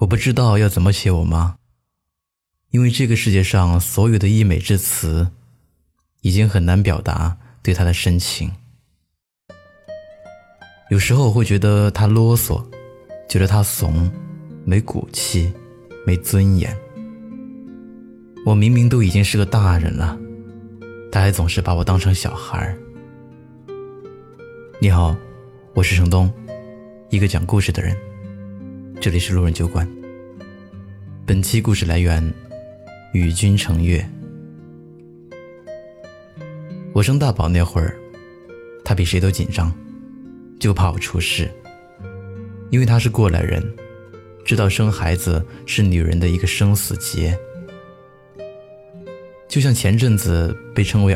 我不知道要怎么写我妈，因为这个世界上所有的溢美之词，已经很难表达对她的深情。有时候我会觉得她啰嗦，觉得她怂，没骨气，没尊严。我明明都已经是个大人了，她还总是把我当成小孩儿。你好，我是程东，一个讲故事的人。这里是路人酒馆。本期故事来源：与君成月。我生大宝那会儿，他比谁都紧张，就怕我出事。因为他是过来人，知道生孩子是女人的一个生死劫。就像前阵子被称为